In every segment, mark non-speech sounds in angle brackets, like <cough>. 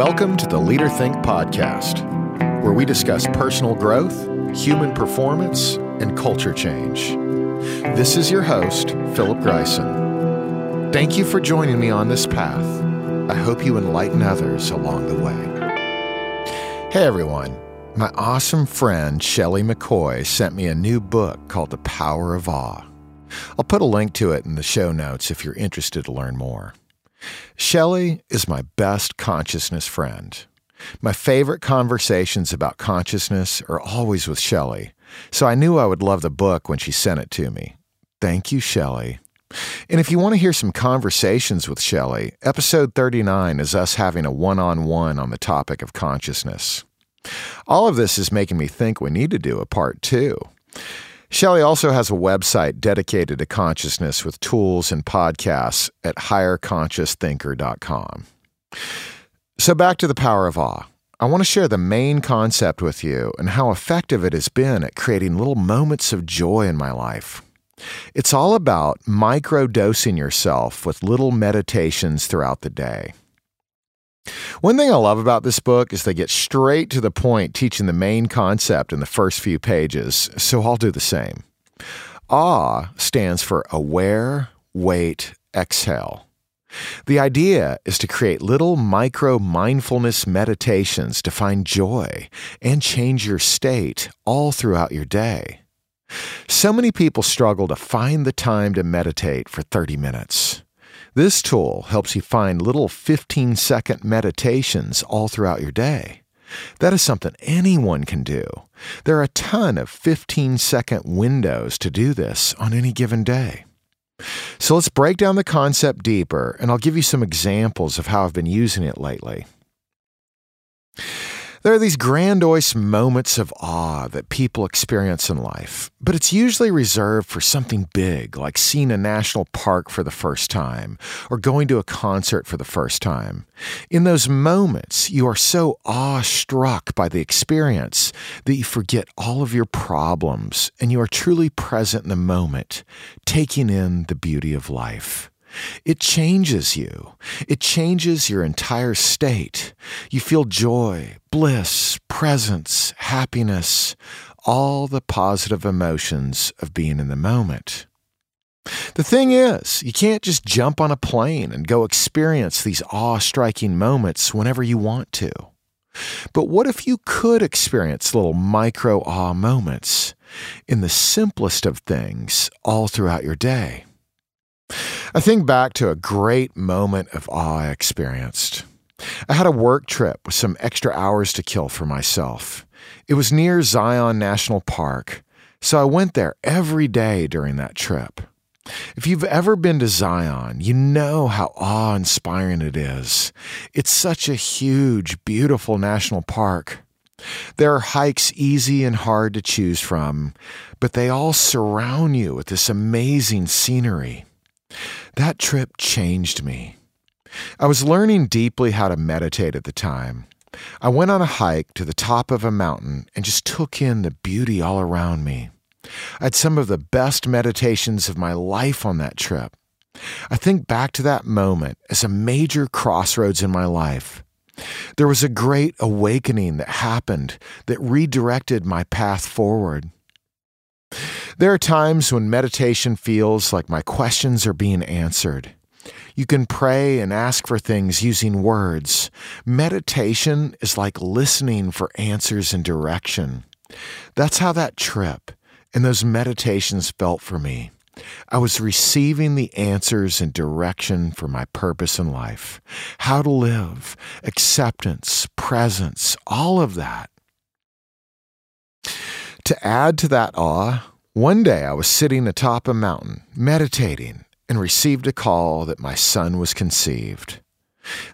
Welcome to the Leader Think podcast, where we discuss personal growth, human performance, and culture change. This is your host, Philip Greisen. Thank you for joining me on this path. I hope you enlighten others along the way. Hey everyone, my awesome friend Shelley McCoy sent me a new book called The Power of Awe. I'll put a link to it in the show notes if you're interested to learn more. Shelley is my best consciousness friend. My favorite conversations about consciousness are always with Shelley, so I knew I would love the book when she sent it to me. Thank you, Shelley. And if you want to hear some conversations with Shelley, episode 39 is us having a one on one on the topic of consciousness. All of this is making me think we need to do a part two. Shelley also has a website dedicated to consciousness with tools and podcasts at higherconsciousthinker.com. So, back to the power of awe. I want to share the main concept with you and how effective it has been at creating little moments of joy in my life. It's all about micro dosing yourself with little meditations throughout the day. One thing I love about this book is they get straight to the point teaching the main concept in the first few pages, so I'll do the same. Awe stands for aware, wait, exhale. The idea is to create little micro mindfulness meditations to find joy and change your state all throughout your day. So many people struggle to find the time to meditate for 30 minutes. This tool helps you find little 15 second meditations all throughout your day. That is something anyone can do. There are a ton of 15 second windows to do this on any given day. So let's break down the concept deeper, and I'll give you some examples of how I've been using it lately. There are these grandiose moments of awe that people experience in life, but it's usually reserved for something big, like seeing a national park for the first time or going to a concert for the first time. In those moments, you are so awestruck by the experience that you forget all of your problems and you are truly present in the moment, taking in the beauty of life. It changes you. It changes your entire state. You feel joy, bliss, presence, happiness, all the positive emotions of being in the moment. The thing is, you can't just jump on a plane and go experience these awe striking moments whenever you want to. But what if you could experience little micro awe moments in the simplest of things all throughout your day? I think back to a great moment of awe I experienced. I had a work trip with some extra hours to kill for myself. It was near Zion National Park, so I went there every day during that trip. If you've ever been to Zion, you know how awe inspiring it is. It's such a huge, beautiful national park. There are hikes easy and hard to choose from, but they all surround you with this amazing scenery. That trip changed me. I was learning deeply how to meditate at the time. I went on a hike to the top of a mountain and just took in the beauty all around me. I had some of the best meditations of my life on that trip. I think back to that moment as a major crossroads in my life. There was a great awakening that happened that redirected my path forward. There are times when meditation feels like my questions are being answered. You can pray and ask for things using words. Meditation is like listening for answers and direction. That's how that trip and those meditations felt for me. I was receiving the answers and direction for my purpose in life, how to live, acceptance, presence, all of that. To add to that awe, one day I was sitting atop a mountain, meditating, and received a call that my son was conceived.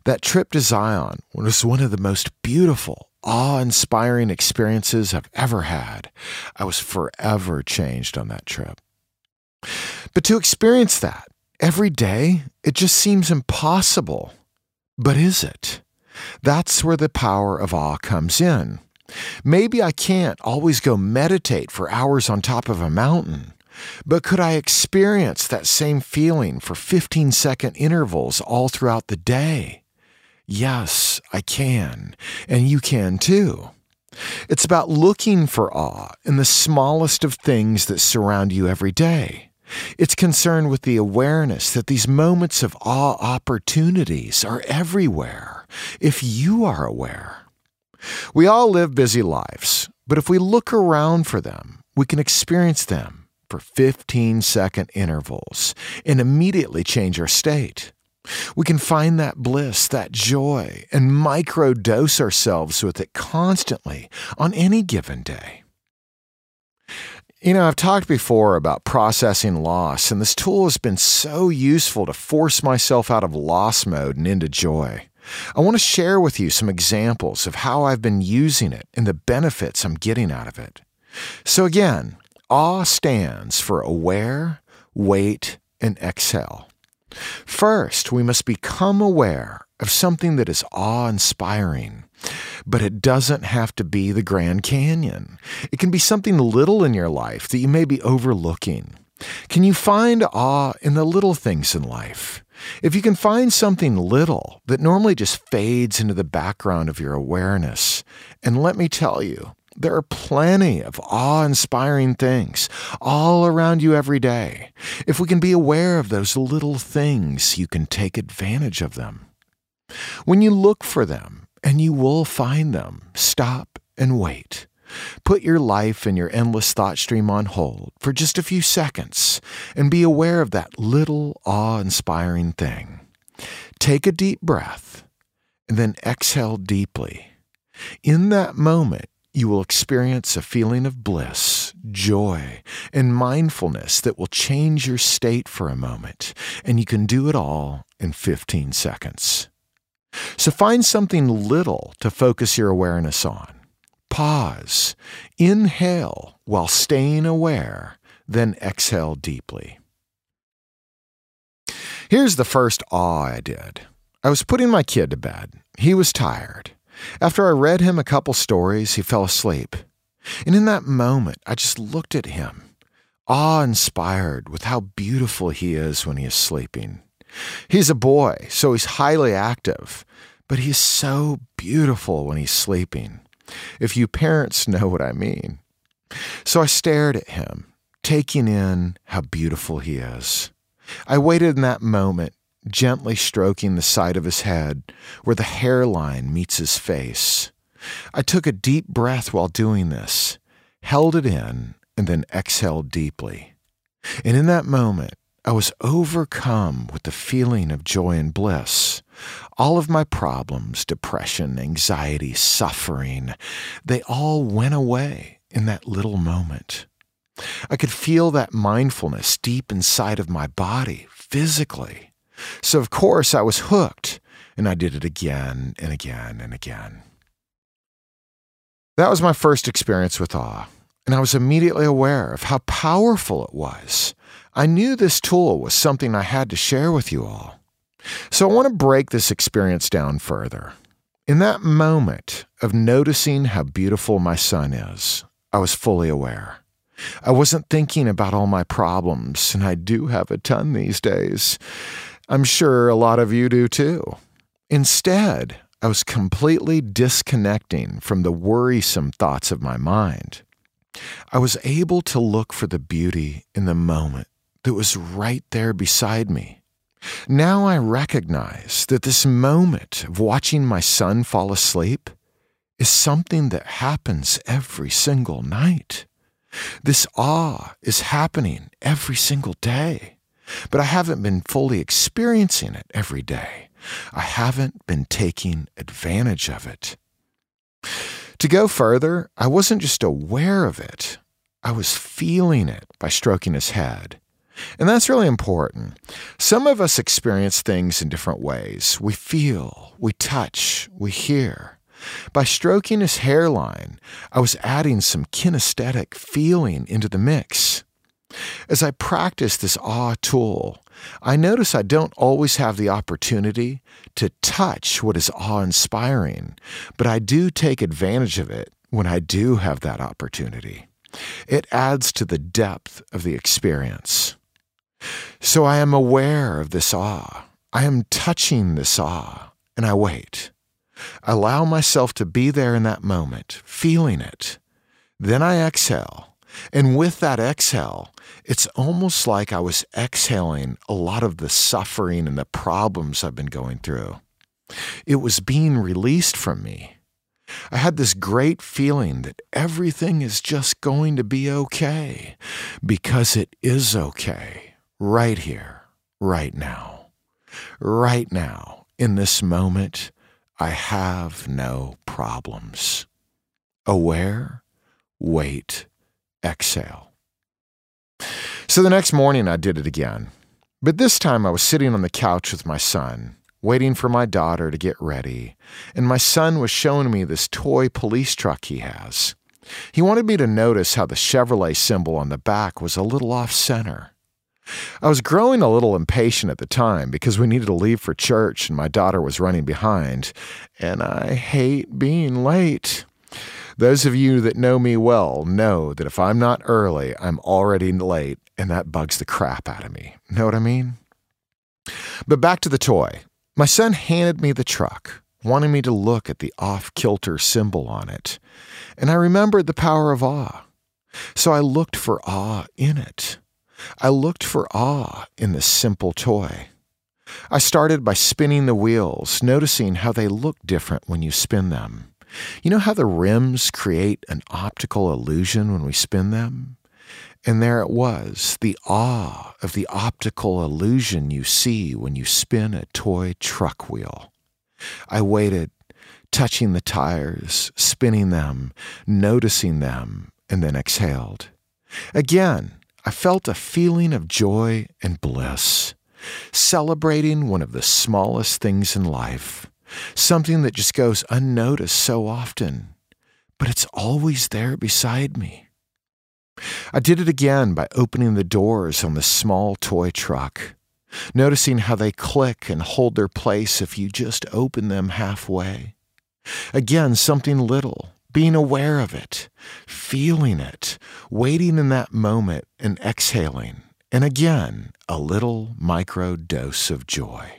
That trip to Zion was one of the most beautiful, awe inspiring experiences I've ever had. I was forever changed on that trip. But to experience that every day, it just seems impossible. But is it? That's where the power of awe comes in. Maybe I can't always go meditate for hours on top of a mountain, but could I experience that same feeling for 15 second intervals all throughout the day? Yes, I can, and you can too. It's about looking for awe in the smallest of things that surround you every day. It's concerned with the awareness that these moments of awe opportunities are everywhere if you are aware. We all live busy lives, but if we look around for them, we can experience them for 15 second intervals and immediately change our state. We can find that bliss, that joy, and microdose ourselves with it constantly on any given day. You know, I've talked before about processing loss, and this tool has been so useful to force myself out of loss mode and into joy. I want to share with you some examples of how I've been using it and the benefits I'm getting out of it. So, again, awe stands for aware, wait, and exhale. First, we must become aware of something that is awe inspiring. But it doesn't have to be the Grand Canyon. It can be something little in your life that you may be overlooking. Can you find awe in the little things in life? If you can find something little that normally just fades into the background of your awareness, and let me tell you, there are plenty of awe inspiring things all around you every day. If we can be aware of those little things, you can take advantage of them. When you look for them, and you will find them, stop and wait. Put your life and your endless thought stream on hold for just a few seconds and be aware of that little awe inspiring thing. Take a deep breath and then exhale deeply. In that moment, you will experience a feeling of bliss, joy, and mindfulness that will change your state for a moment, and you can do it all in 15 seconds. So find something little to focus your awareness on. Pause, inhale while staying aware, then exhale deeply. Here's the first awe I did. I was putting my kid to bed. He was tired. After I read him a couple stories, he fell asleep. And in that moment, I just looked at him, awe inspired with how beautiful he is when he is sleeping. He's a boy, so he's highly active, but he's so beautiful when he's sleeping. If you parents <laughs> know what I mean. So I stared at him, taking in how beautiful he is. I waited in that moment gently stroking the side of his head where the hairline meets his face. I took a deep breath while doing this, held it in, and then exhaled deeply. And in that moment, I was overcome with the feeling of joy and bliss. All of my problems, depression, anxiety, suffering, they all went away in that little moment. I could feel that mindfulness deep inside of my body, physically. So, of course, I was hooked, and I did it again and again and again. That was my first experience with awe, and I was immediately aware of how powerful it was. I knew this tool was something I had to share with you all. So, I want to break this experience down further. In that moment of noticing how beautiful my son is, I was fully aware. I wasn't thinking about all my problems, and I do have a ton these days. I'm sure a lot of you do too. Instead, I was completely disconnecting from the worrisome thoughts of my mind. I was able to look for the beauty in the moment that was right there beside me. Now I recognize that this moment of watching my son fall asleep is something that happens every single night. This awe is happening every single day. But I haven't been fully experiencing it every day. I haven't been taking advantage of it. To go further, I wasn't just aware of it, I was feeling it by stroking his head. And that's really important. Some of us experience things in different ways. We feel, we touch, we hear. By stroking his hairline, I was adding some kinesthetic feeling into the mix. As I practice this awe tool, I notice I don't always have the opportunity to touch what is awe inspiring, but I do take advantage of it when I do have that opportunity. It adds to the depth of the experience. So I am aware of this awe. I am touching this awe. and I wait. I allow myself to be there in that moment, feeling it. Then I exhale. And with that exhale, it's almost like I was exhaling a lot of the suffering and the problems I've been going through. It was being released from me. I had this great feeling that everything is just going to be okay because it is okay right here, right now. Right now, in this moment, I have no problems. Aware, wait, exhale. So the next morning I did it again. But this time I was sitting on the couch with my son, waiting for my daughter to get ready, and my son was showing me this toy police truck he has. He wanted me to notice how the Chevrolet symbol on the back was a little off center. I was growing a little impatient at the time because we needed to leave for church and my daughter was running behind, and I hate being late. Those of you that know me well know that if I'm not early, I'm already late, and that bugs the crap out of me. Know what I mean? But back to the toy. My son handed me the truck, wanting me to look at the off kilter symbol on it, and I remembered the power of awe. So I looked for awe in it. I looked for awe in the simple toy. I started by spinning the wheels, noticing how they look different when you spin them. You know how the rims create an optical illusion when we spin them? And there it was, the awe of the optical illusion you see when you spin a toy truck wheel. I waited, touching the tires, spinning them, noticing them, and then exhaled. Again, I felt a feeling of joy and bliss, celebrating one of the smallest things in life something that just goes unnoticed so often, but it's always there beside me. I did it again by opening the doors on the small toy truck, noticing how they click and hold their place if you just open them halfway. Again, something little, being aware of it, feeling it, waiting in that moment and exhaling, and again, a little micro dose of joy.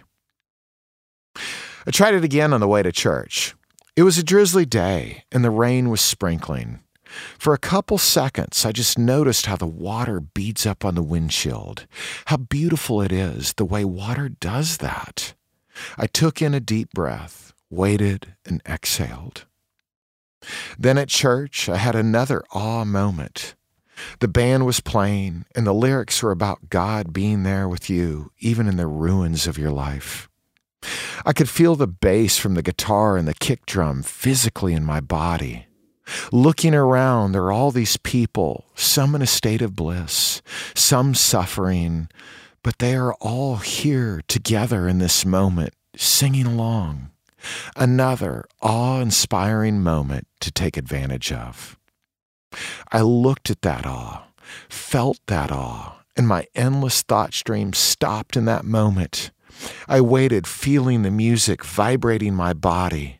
I tried it again on the way to church. It was a drizzly day, and the rain was sprinkling. For a couple seconds, I just noticed how the water beads up on the windshield. How beautiful it is, the way water does that. I took in a deep breath, waited, and exhaled. Then at church, I had another awe moment. The band was playing, and the lyrics were about God being there with you, even in the ruins of your life. I could feel the bass from the guitar and the kick drum physically in my body. Looking around, there are all these people, some in a state of bliss, some suffering, but they are all here together in this moment, singing along. Another awe inspiring moment to take advantage of. I looked at that awe, felt that awe, and my endless thought stream stopped in that moment. I waited, feeling the music vibrating my body,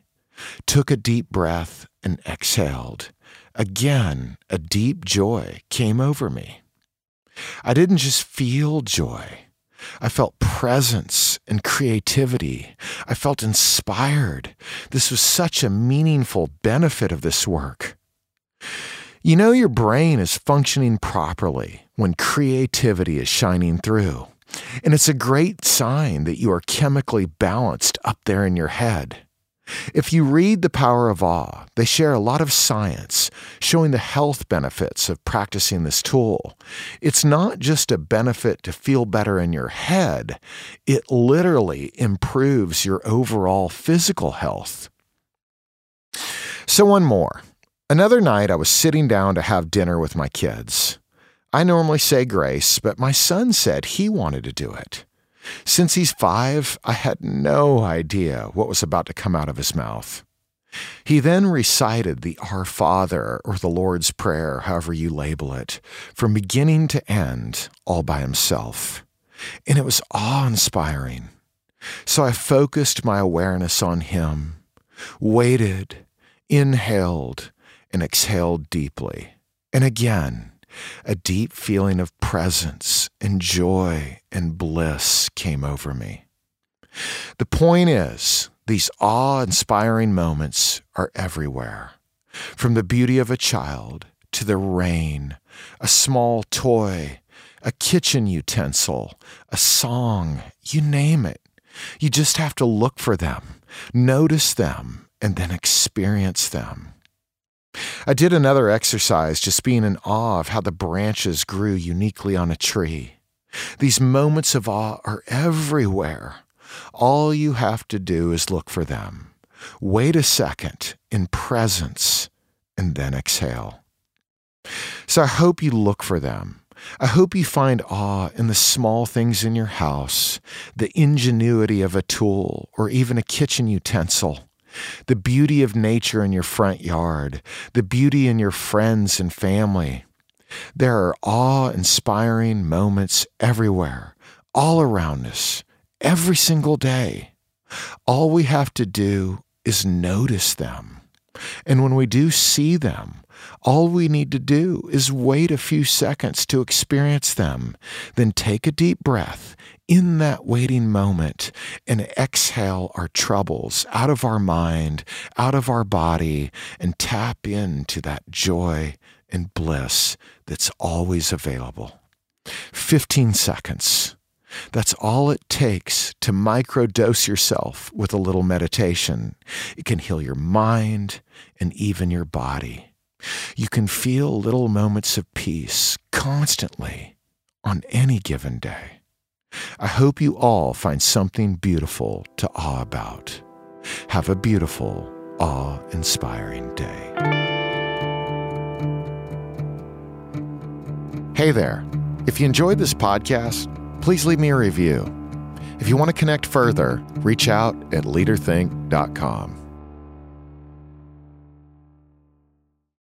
took a deep breath, and exhaled. Again, a deep joy came over me. I didn't just feel joy. I felt presence and creativity. I felt inspired. This was such a meaningful benefit of this work. You know, your brain is functioning properly when creativity is shining through. And it's a great sign that you are chemically balanced up there in your head. If you read The Power of Awe, they share a lot of science showing the health benefits of practicing this tool. It's not just a benefit to feel better in your head, it literally improves your overall physical health. So, one more. Another night, I was sitting down to have dinner with my kids. I normally say grace, but my son said he wanted to do it. Since he's five, I had no idea what was about to come out of his mouth. He then recited the Our Father or the Lord's Prayer, however you label it, from beginning to end, all by himself. And it was awe inspiring. So I focused my awareness on him, waited, inhaled, and exhaled deeply. And again, a deep feeling of presence and joy and bliss came over me. The point is, These awe inspiring moments are everywhere. From the beauty of a child to the rain, a small toy, a kitchen utensil, a song, you name it. You just have to look for them, notice them, and then experience them. I did another exercise just being in awe of how the branches grew uniquely on a tree. These moments of awe are everywhere. All you have to do is look for them. Wait a second in presence and then exhale. So I hope you look for them. I hope you find awe in the small things in your house, the ingenuity of a tool or even a kitchen utensil, the beauty of nature in your front yard, the beauty in your friends and family. There are awe inspiring moments everywhere, all around us, every single day. All we have to do is notice them. And when we do see them, all we need to do is wait a few seconds to experience them, then take a deep breath in that waiting moment and exhale our troubles out of our mind, out of our body, and tap into that joy and bliss that's always available. 15 seconds. That's all it takes to microdose yourself with a little meditation. It can heal your mind and even your body. You can feel little moments of peace constantly on any given day. I hope you all find something beautiful to awe about. Have a beautiful, awe inspiring day. Hey there. If you enjoyed this podcast, please leave me a review. If you want to connect further, reach out at leaderthink.com.